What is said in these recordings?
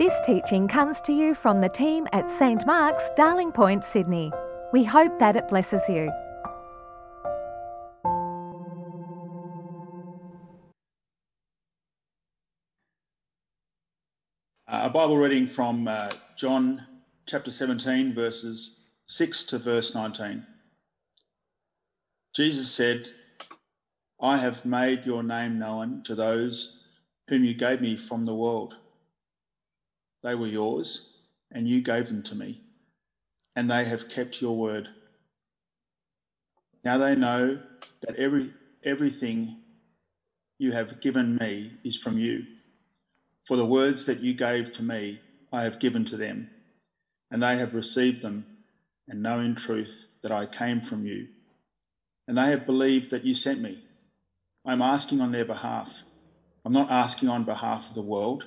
This teaching comes to you from the team at St Mark's, Darling Point, Sydney. We hope that it blesses you. Uh, a Bible reading from uh, John chapter 17, verses 6 to verse 19. Jesus said, I have made your name known to those whom you gave me from the world. They were yours, and you gave them to me, and they have kept your word. Now they know that every, everything you have given me is from you. For the words that you gave to me, I have given to them, and they have received them, and know in truth that I came from you. And they have believed that you sent me. I'm asking on their behalf. I'm not asking on behalf of the world,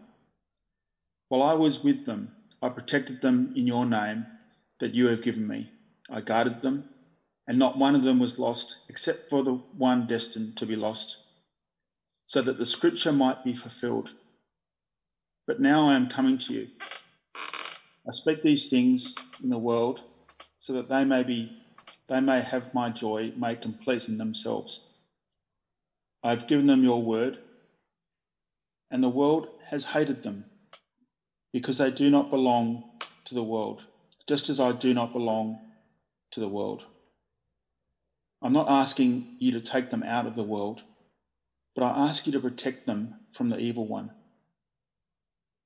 While I was with them, I protected them in your name that you have given me. I guarded them, and not one of them was lost except for the one destined to be lost, so that the scripture might be fulfilled. But now I am coming to you. I speak these things in the world so that they may be they may have my joy made complete in themselves. I have given them your word, and the world has hated them because they do not belong to the world, just as I do not belong to the world. I'm not asking you to take them out of the world, but I ask you to protect them from the evil one.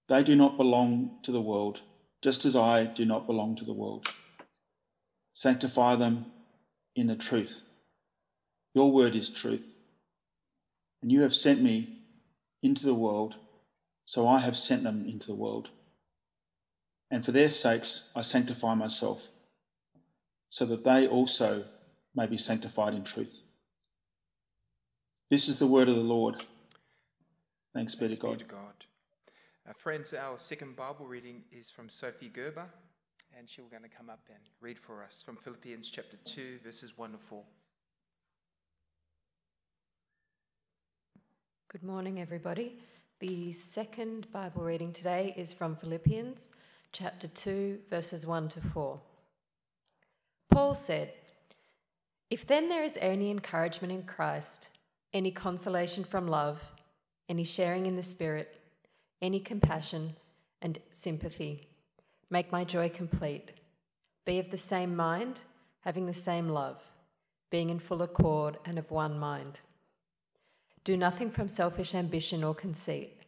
They do not belong to the world, just as I do not belong to the world. Sanctify them in the truth. Your word is truth. And you have sent me into the world, so I have sent them into the world. And for their sakes I sanctify myself, so that they also may be sanctified in truth. This is the word of the Lord. Thanks, Thanks be to God. Be to God. Uh, friends, our second Bible reading is from Sophie Gerber, and she's going to come up and read for us from Philippians chapter 2, verses 1 to 4. Good morning, everybody. The second Bible reading today is from Philippians chapter 2, verses 1 to 4. Paul said, If then there is any encouragement in Christ, any consolation from love, any sharing in the Spirit, any compassion and sympathy. Make my joy complete. Be of the same mind, having the same love, being in full accord and of one mind. Do nothing from selfish ambition or conceit,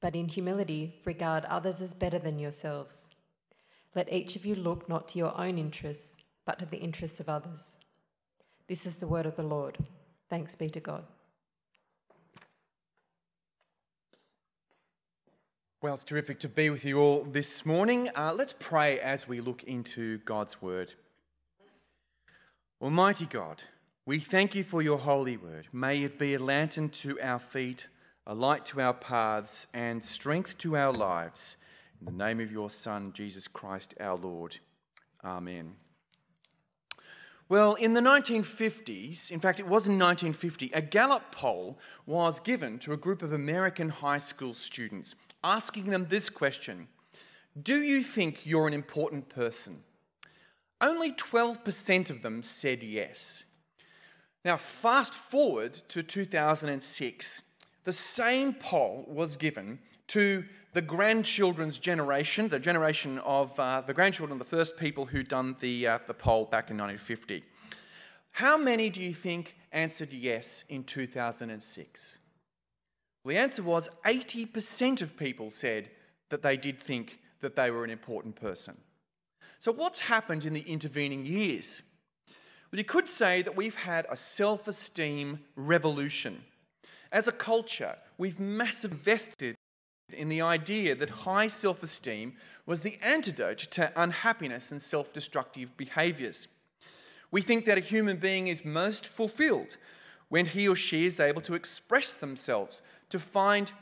but in humility regard others as better than yourselves. Let each of you look not to your own interests, but to the interests of others. This is the word of the Lord. Thanks be to God. Well, it's terrific to be with you all this morning. Uh, let's pray as we look into God's word. Almighty God, we thank you for your holy word. May it be a lantern to our feet, a light to our paths, and strength to our lives. In the name of your Son, Jesus Christ our Lord. Amen. Well, in the 1950s, in fact, it was in 1950, a Gallup poll was given to a group of American high school students asking them this question Do you think you're an important person? Only 12% of them said yes. Now, fast forward to 2006, the same poll was given to the grandchildren's generation, the generation of uh, the grandchildren, the first people who done the, uh, the poll back in 1950. How many do you think answered yes in 2006? Well, the answer was 80% of people said that they did think that they were an important person. So, what's happened in the intervening years? Well, you could say that we've had a self esteem revolution. As a culture, we've massively invested in the idea that high self esteem was the antidote to unhappiness and self destructive behaviors. We think that a human being is most fulfilled when he or she is able to express themselves, to find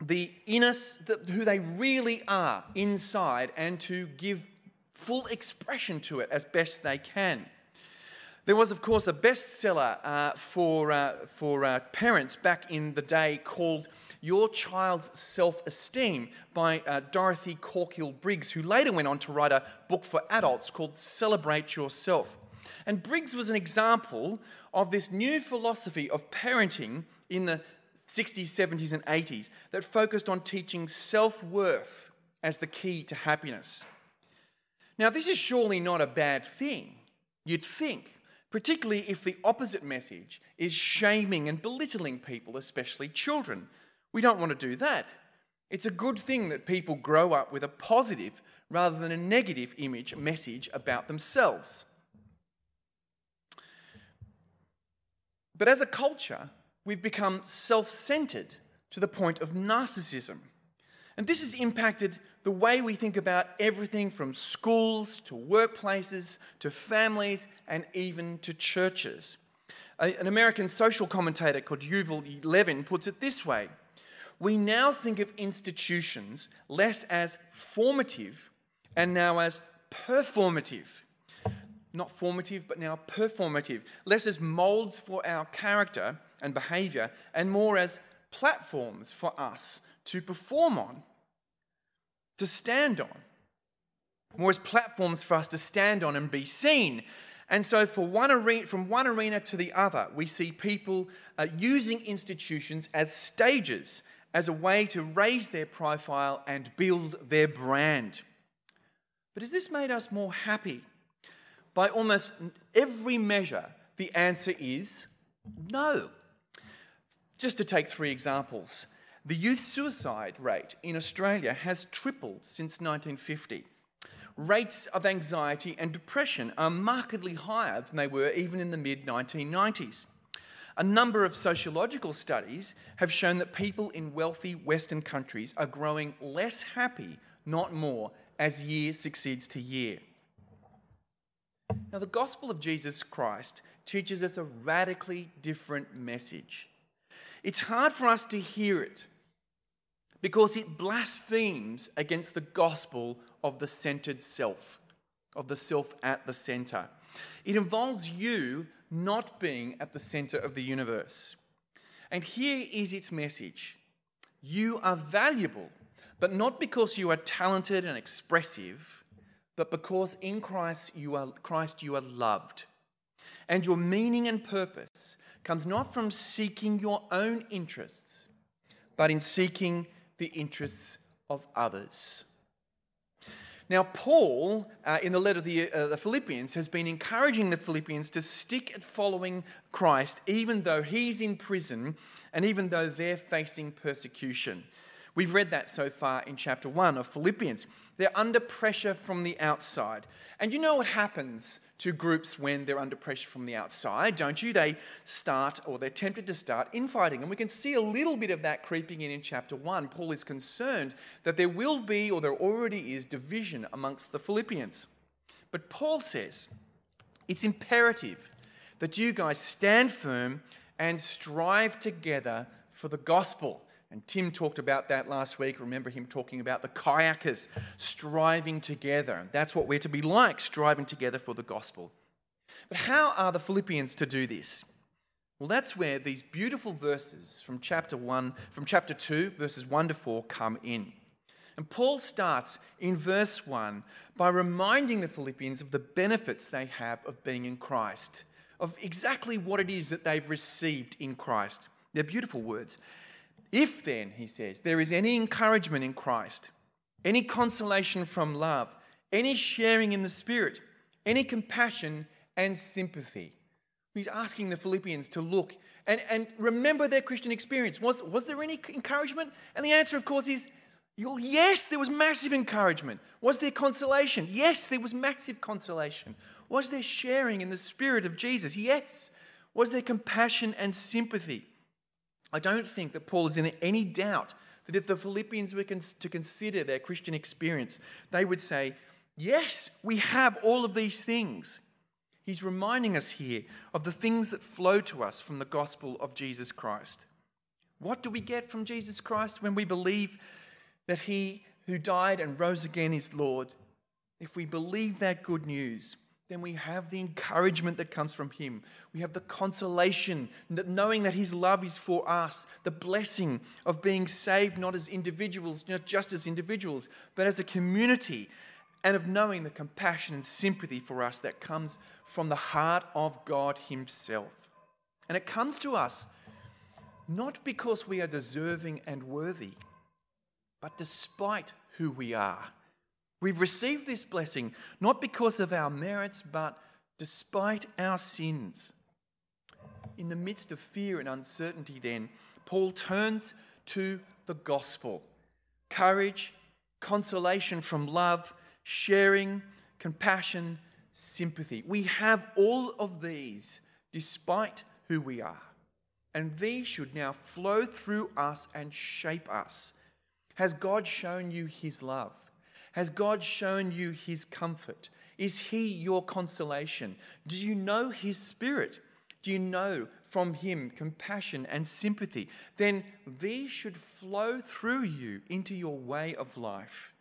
the inner, the, who they really are inside, and to give full expression to it as best they can. There was, of course, a bestseller uh, for, uh, for uh, parents back in the day called Your Child's Self Esteem by uh, Dorothy Corkhill Briggs, who later went on to write a book for adults called Celebrate Yourself. And Briggs was an example of this new philosophy of parenting in the 60s, 70s, and 80s that focused on teaching self worth as the key to happiness. Now, this is surely not a bad thing, you'd think, particularly if the opposite message is shaming and belittling people, especially children. We don't want to do that. It's a good thing that people grow up with a positive rather than a negative image message about themselves. But as a culture, we've become self centered to the point of narcissism. And this has impacted the way we think about everything from schools to workplaces to families and even to churches. An American social commentator called Yuval Levin puts it this way We now think of institutions less as formative and now as performative. Not formative, but now performative. Less as molds for our character and behavior, and more as platforms for us to perform on to stand on, more as platforms for us to stand on and be seen. And so, one from one arena to the other, we see people uh, using institutions as stages, as a way to raise their profile and build their brand. But has this made us more happy? By almost every measure, the answer is no. Just to take three examples the youth suicide rate in Australia has tripled since 1950. Rates of anxiety and depression are markedly higher than they were even in the mid 1990s. A number of sociological studies have shown that people in wealthy Western countries are growing less happy, not more, as year succeeds to year. Now, the gospel of Jesus Christ teaches us a radically different message. It's hard for us to hear it because it blasphemes against the gospel of the centered self, of the self at the center. It involves you not being at the center of the universe. And here is its message You are valuable, but not because you are talented and expressive, but because in Christ you are, Christ you are loved. And your meaning and purpose comes not from seeking your own interests, but in seeking the interests of others. Now, Paul, uh, in the letter to the, uh, the Philippians, has been encouraging the Philippians to stick at following Christ, even though he's in prison and even though they're facing persecution. We've read that so far in chapter 1 of Philippians. They're under pressure from the outside. And you know what happens to groups when they're under pressure from the outside, don't you? They start, or they're tempted to start, infighting. And we can see a little bit of that creeping in in chapter 1. Paul is concerned that there will be, or there already is, division amongst the Philippians. But Paul says it's imperative that you guys stand firm and strive together for the gospel. And Tim talked about that last week. Remember him talking about the kayakers striving together. That's what we're to be like, striving together for the gospel. But how are the Philippians to do this? Well, that's where these beautiful verses from chapter 1, from chapter 2, verses 1 to 4 come in. And Paul starts in verse 1 by reminding the Philippians of the benefits they have of being in Christ, of exactly what it is that they've received in Christ. They're beautiful words. If then, he says, there is any encouragement in Christ, any consolation from love, any sharing in the Spirit, any compassion and sympathy. He's asking the Philippians to look and, and remember their Christian experience. Was, was there any encouragement? And the answer, of course, is yes, there was massive encouragement. Was there consolation? Yes, there was massive consolation. Was there sharing in the Spirit of Jesus? Yes. Was there compassion and sympathy? I don't think that Paul is in any doubt that if the Philippians were to consider their Christian experience, they would say, Yes, we have all of these things. He's reminding us here of the things that flow to us from the gospel of Jesus Christ. What do we get from Jesus Christ when we believe that He who died and rose again is Lord? If we believe that good news, then we have the encouragement that comes from Him. We have the consolation that knowing that His love is for us, the blessing of being saved not as individuals, not just as individuals, but as a community, and of knowing the compassion and sympathy for us that comes from the heart of God Himself. And it comes to us not because we are deserving and worthy, but despite who we are. We've received this blessing not because of our merits, but despite our sins. In the midst of fear and uncertainty, then, Paul turns to the gospel courage, consolation from love, sharing, compassion, sympathy. We have all of these despite who we are. And these should now flow through us and shape us. Has God shown you his love? Has God shown you his comfort? Is he your consolation? Do you know his spirit? Do you know from him compassion and sympathy? Then these should flow through you into your way of life.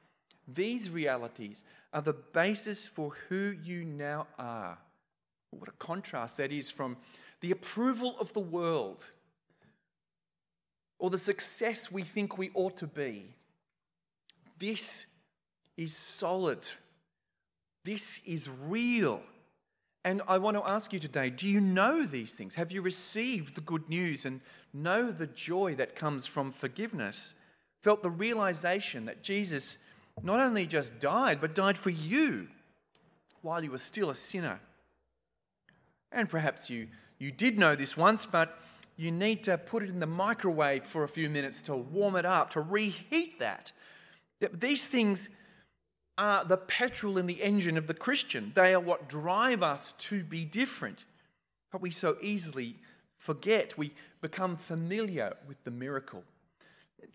These realities are the basis for who you now are. What a contrast that is from the approval of the world or the success we think we ought to be. This is solid. This is real. And I want to ask you today do you know these things? Have you received the good news and know the joy that comes from forgiveness? Felt the realization that Jesus not only just died, but died for you while you were still a sinner? And perhaps you, you did know this once, but you need to put it in the microwave for a few minutes to warm it up, to reheat that. These things are the petrol in the engine of the Christian. They are what drive us to be different. But we so easily forget, we become familiar with the miracle.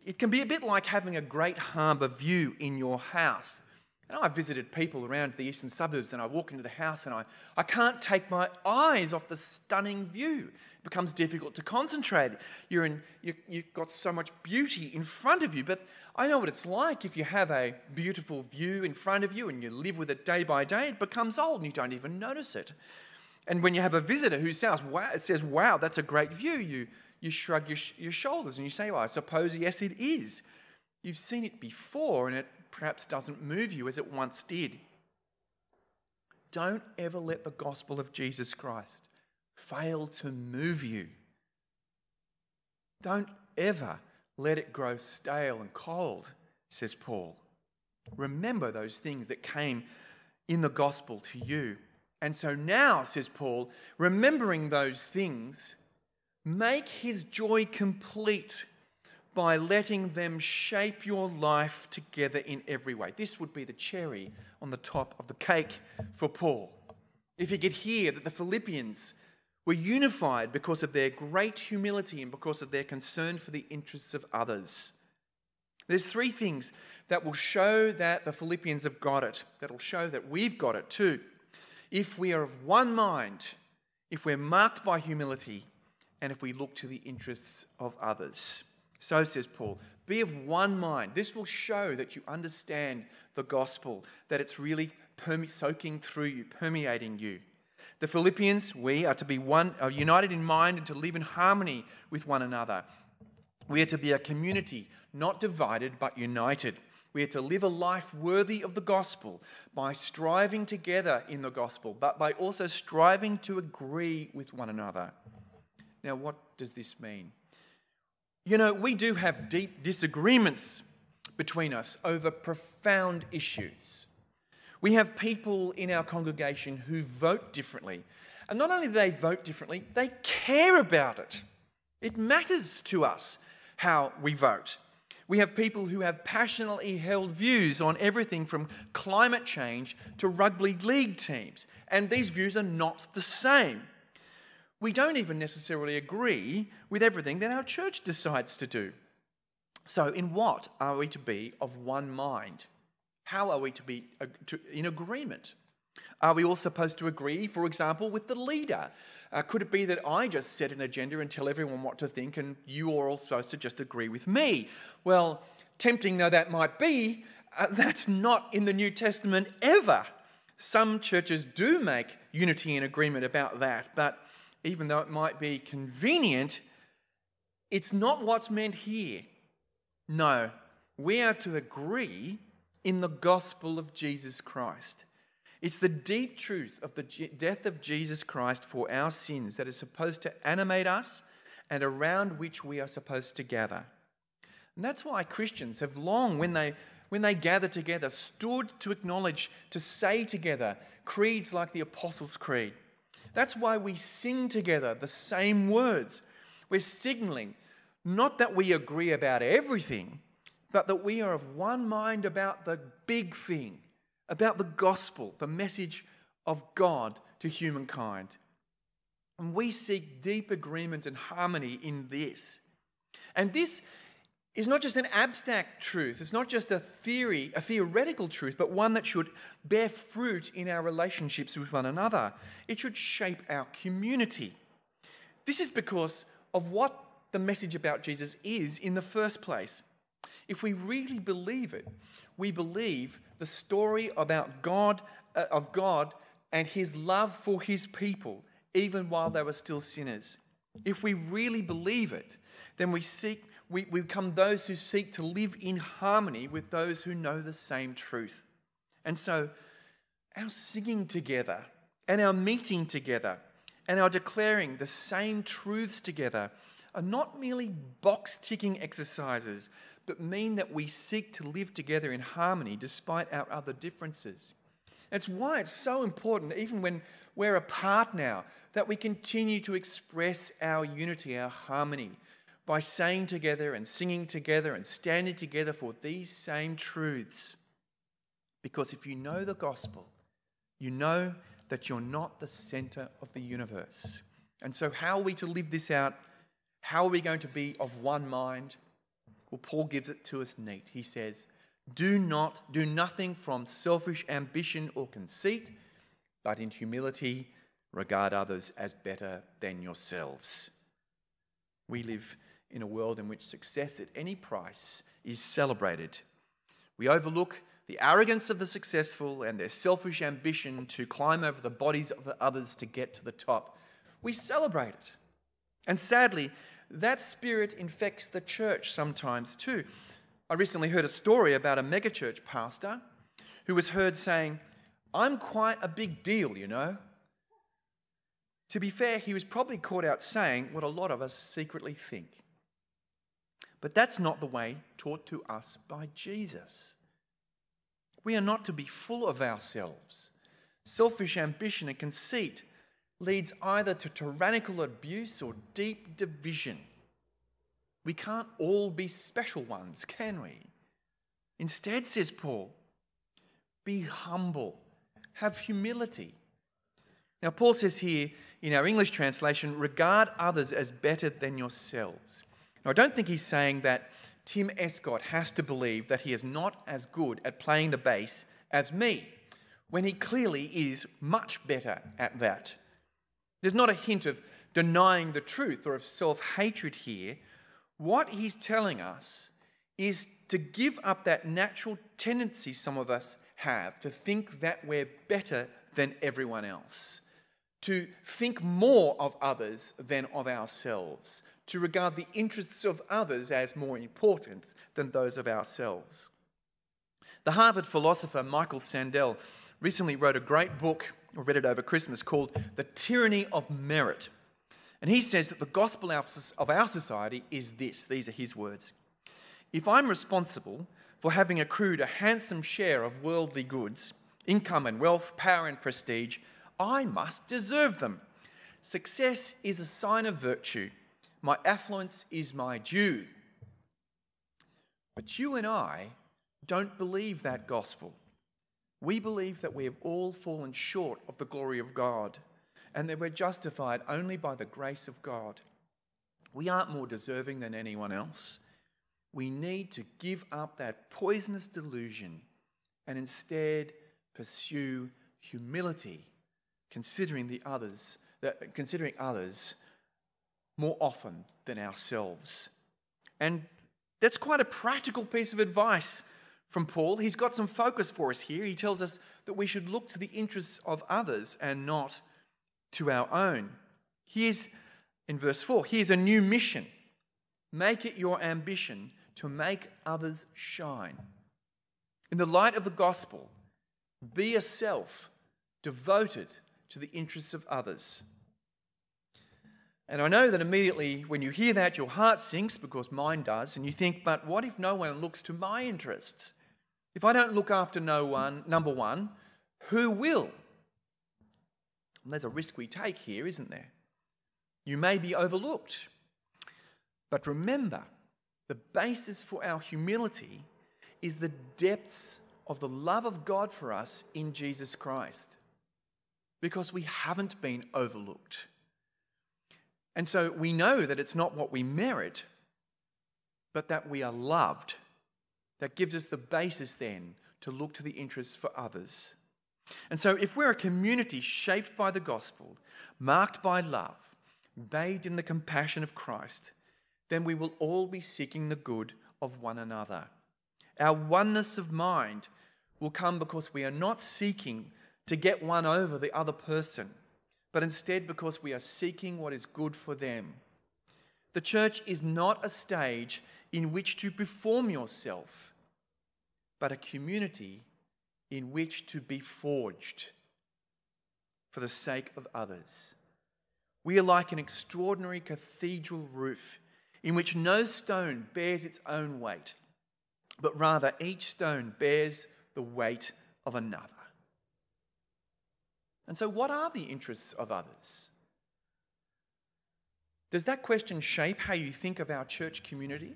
It can be a bit like having a great harbour view in your house. And I've visited people around the eastern suburbs and I walk into the house and I, I can't take my eyes off the stunning view. Becomes difficult to concentrate. You're in, you, you've got so much beauty in front of you, but I know what it's like if you have a beautiful view in front of you and you live with it day by day, it becomes old and you don't even notice it. And when you have a visitor who says, wow, it says, wow, that's a great view, you, you shrug your, your shoulders and you say, well, I suppose, yes, it is. You've seen it before and it perhaps doesn't move you as it once did. Don't ever let the gospel of Jesus Christ fail to move you. Don't ever let it grow stale and cold, says Paul. Remember those things that came in the gospel to you. And so now, says Paul, remembering those things, make his joy complete by letting them shape your life together in every way. This would be the cherry on the top of the cake for Paul. If he could hear that the Philippians were unified because of their great humility and because of their concern for the interests of others. There's three things that will show that the Philippians have got it, that will show that we've got it too. If we are of one mind, if we're marked by humility, and if we look to the interests of others. So says Paul, be of one mind. This will show that you understand the gospel, that it's really perme- soaking through you, permeating you. The Philippians, we are to be one, are united in mind and to live in harmony with one another. We are to be a community, not divided but united. We are to live a life worthy of the gospel by striving together in the gospel, but by also striving to agree with one another. Now, what does this mean? You know, we do have deep disagreements between us over profound issues. We have people in our congregation who vote differently. And not only do they vote differently, they care about it. It matters to us how we vote. We have people who have passionately held views on everything from climate change to rugby league teams, and these views are not the same. We don't even necessarily agree with everything that our church decides to do. So, in what are we to be of one mind? How are we to be in agreement? Are we all supposed to agree, for example, with the leader? Uh, could it be that I just set an agenda and tell everyone what to think and you are all supposed to just agree with me? Well, tempting though that might be, uh, that's not in the New Testament ever. Some churches do make unity and agreement about that, but even though it might be convenient, it's not what's meant here. No, we are to agree in the gospel of Jesus Christ. It's the deep truth of the death of Jesus Christ for our sins that is supposed to animate us and around which we are supposed to gather. And that's why Christians have long, when they, when they gather together, stood to acknowledge, to say together creeds like the Apostles' Creed. That's why we sing together the same words. We're signaling not that we agree about everything, but that we are of one mind about the big thing, about the gospel, the message of God to humankind. And we seek deep agreement and harmony in this. And this is not just an abstract truth, it's not just a theory, a theoretical truth, but one that should bear fruit in our relationships with one another. It should shape our community. This is because of what the message about Jesus is in the first place. If we really believe it, we believe the story about God uh, of God and his love for his people even while they were still sinners. If we really believe it, then we seek we, we become those who seek to live in harmony with those who know the same truth. And so our singing together and our meeting together and our declaring the same truths together are not merely box ticking exercises, but mean that we seek to live together in harmony despite our other differences. That's why it's so important, even when we're apart now, that we continue to express our unity, our harmony, by saying together and singing together and standing together for these same truths. Because if you know the gospel, you know that you're not the center of the universe. And so, how are we to live this out how are we going to be of one mind? Well, Paul gives it to us neat. He says, Do not do nothing from selfish ambition or conceit, but in humility regard others as better than yourselves. We live in a world in which success at any price is celebrated. We overlook the arrogance of the successful and their selfish ambition to climb over the bodies of others to get to the top. We celebrate it. And sadly, that spirit infects the church sometimes too. I recently heard a story about a megachurch pastor who was heard saying, I'm quite a big deal, you know. To be fair, he was probably caught out saying what a lot of us secretly think. But that's not the way taught to us by Jesus. We are not to be full of ourselves. Selfish ambition and conceit leads either to tyrannical abuse or deep division. We can't all be special ones, can we? Instead, says Paul, be humble, have humility. Now, Paul says here in our English translation, regard others as better than yourselves. Now, I don't think he's saying that Tim Escott has to believe that he is not as good at playing the bass as me, when he clearly is much better at that. There's not a hint of denying the truth or of self hatred here. What he's telling us is to give up that natural tendency some of us have to think that we're better than everyone else, to think more of others than of ourselves, to regard the interests of others as more important than those of ourselves. The Harvard philosopher Michael Sandel recently wrote a great book I read it over Christmas, called The Tyranny of Merit. And he says that the gospel of our society is this these are his words. If I'm responsible for having accrued a handsome share of worldly goods, income and wealth, power and prestige, I must deserve them. Success is a sign of virtue. My affluence is my due. But you and I don't believe that gospel. We believe that we have all fallen short of the glory of God and that we're justified only by the grace of God. We aren't more deserving than anyone else. we need to give up that poisonous delusion and instead pursue humility, considering the others, that, considering others more often than ourselves. And that's quite a practical piece of advice from Paul. He's got some focus for us here. He tells us that we should look to the interests of others and not to our own. Here's in verse 4 here's a new mission make it your ambition to make others shine. In the light of the gospel, be a self devoted to the interests of others. And I know that immediately when you hear that, your heart sinks because mine does, and you think, but what if no one looks to my interests? If I don't look after no one, number one, who will? And there's a risk we take here, isn't there? You may be overlooked. But remember, the basis for our humility is the depths of the love of God for us in Jesus Christ. Because we haven't been overlooked. And so we know that it's not what we merit, but that we are loved. That gives us the basis then to look to the interests for others. And so, if we're a community shaped by the gospel, marked by love, bathed in the compassion of Christ, then we will all be seeking the good of one another. Our oneness of mind will come because we are not seeking to get one over the other person but instead because we are seeking what is good for them. The church is not a stage in which to perform yourself, but a community in which to be forged for the sake of others. We are like an extraordinary cathedral roof in which no stone bears its own weight, but rather each stone bears the weight of another. And so, what are the interests of others? Does that question shape how you think of our church community?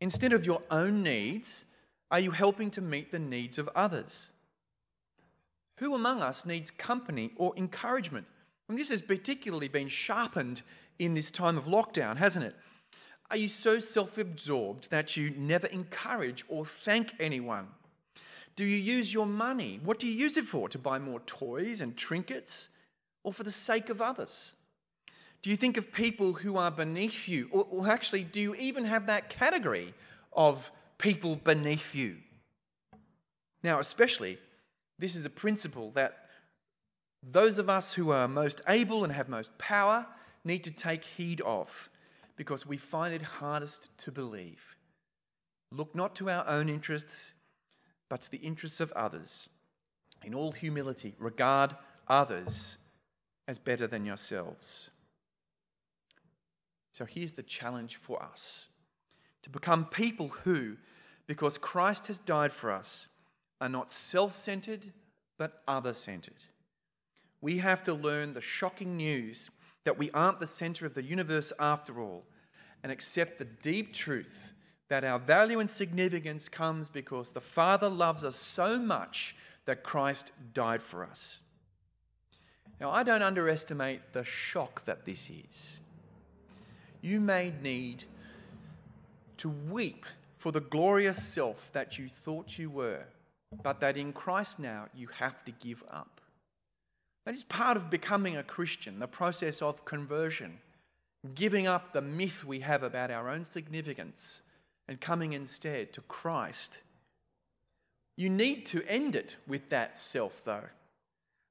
Instead of your own needs, are you helping to meet the needs of others? Who among us needs company or encouragement? And this has particularly been sharpened in this time of lockdown, hasn't it? Are you so self absorbed that you never encourage or thank anyone? Do you use your money? What do you use it for? To buy more toys and trinkets or for the sake of others? Do you think of people who are beneath you? Or, or actually, do you even have that category of people beneath you? Now, especially, this is a principle that those of us who are most able and have most power need to take heed of because we find it hardest to believe. Look not to our own interests, but to the interests of others. In all humility, regard others as better than yourselves. So here's the challenge for us to become people who, because Christ has died for us, are not self centered, but other centered. We have to learn the shocking news that we aren't the center of the universe after all, and accept the deep truth that our value and significance comes because the Father loves us so much that Christ died for us. Now, I don't underestimate the shock that this is. You may need to weep for the glorious self that you thought you were, but that in Christ now you have to give up. That is part of becoming a Christian, the process of conversion, giving up the myth we have about our own significance and coming instead to Christ. You need to end it with that self, though.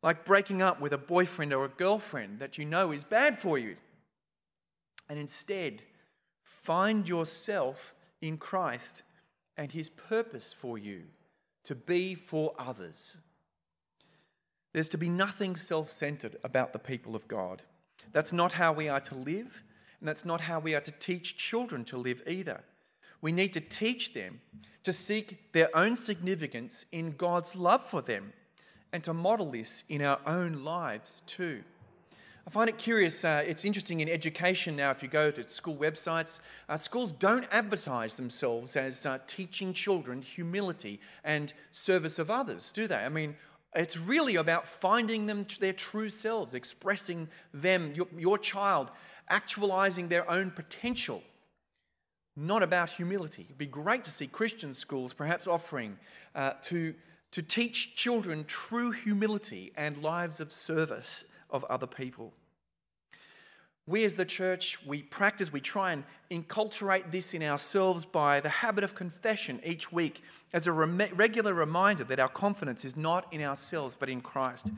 Like breaking up with a boyfriend or a girlfriend that you know is bad for you. And instead, find yourself in Christ and his purpose for you to be for others. There's to be nothing self centered about the people of God. That's not how we are to live, and that's not how we are to teach children to live either we need to teach them to seek their own significance in God's love for them and to model this in our own lives too. I find it curious, uh, it's interesting in education now, if you go to school websites, uh, schools don't advertise themselves as uh, teaching children humility and service of others, do they? I mean, it's really about finding them their true selves, expressing them, your, your child, actualizing their own potential not about humility. It'd be great to see Christian schools perhaps offering uh, to, to teach children true humility and lives of service of other people. We as the church, we practice, we try and enculturate this in ourselves by the habit of confession each week as a regular reminder that our confidence is not in ourselves but in Christ.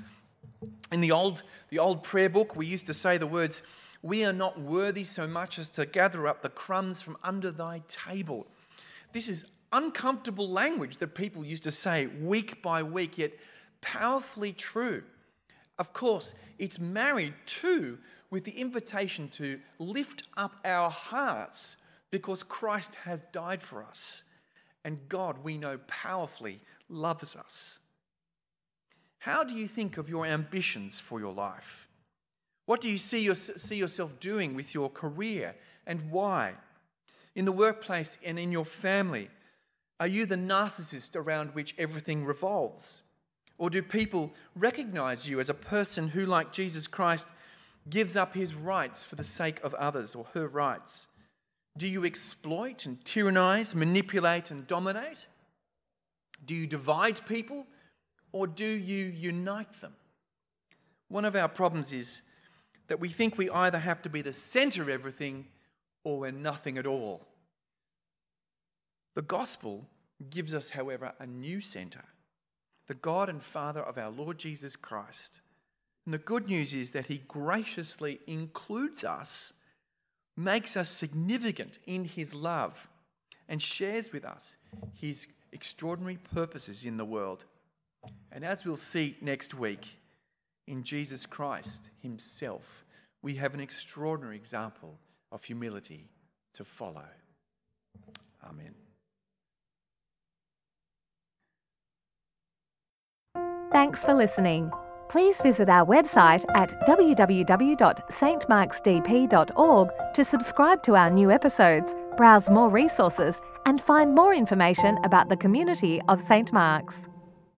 In the old, the old prayer book, we used to say the words, We are not worthy so much as to gather up the crumbs from under thy table. This is uncomfortable language that people used to say week by week, yet powerfully true. Of course, it's married too with the invitation to lift up our hearts because Christ has died for us. And God, we know powerfully, loves us. How do you think of your ambitions for your life? What do you see, your, see yourself doing with your career and why? In the workplace and in your family, are you the narcissist around which everything revolves? Or do people recognize you as a person who, like Jesus Christ, gives up his rights for the sake of others or her rights? Do you exploit and tyrannize, manipulate and dominate? Do you divide people or do you unite them? One of our problems is that we think we either have to be the center of everything or we're nothing at all. The gospel gives us, however, a new center the God and Father of our Lord Jesus Christ and the good news is that He graciously includes us, makes us significant in His love, and shares with us His extraordinary purposes in the world. And as we'll see next week, in Jesus Christ Himself, we have an extraordinary example of humility to follow. Amen. Thanks for listening please visit our website at www.stmarksdp.org to subscribe to our new episodes, browse more resources, and find more information about the community of St. Mark's.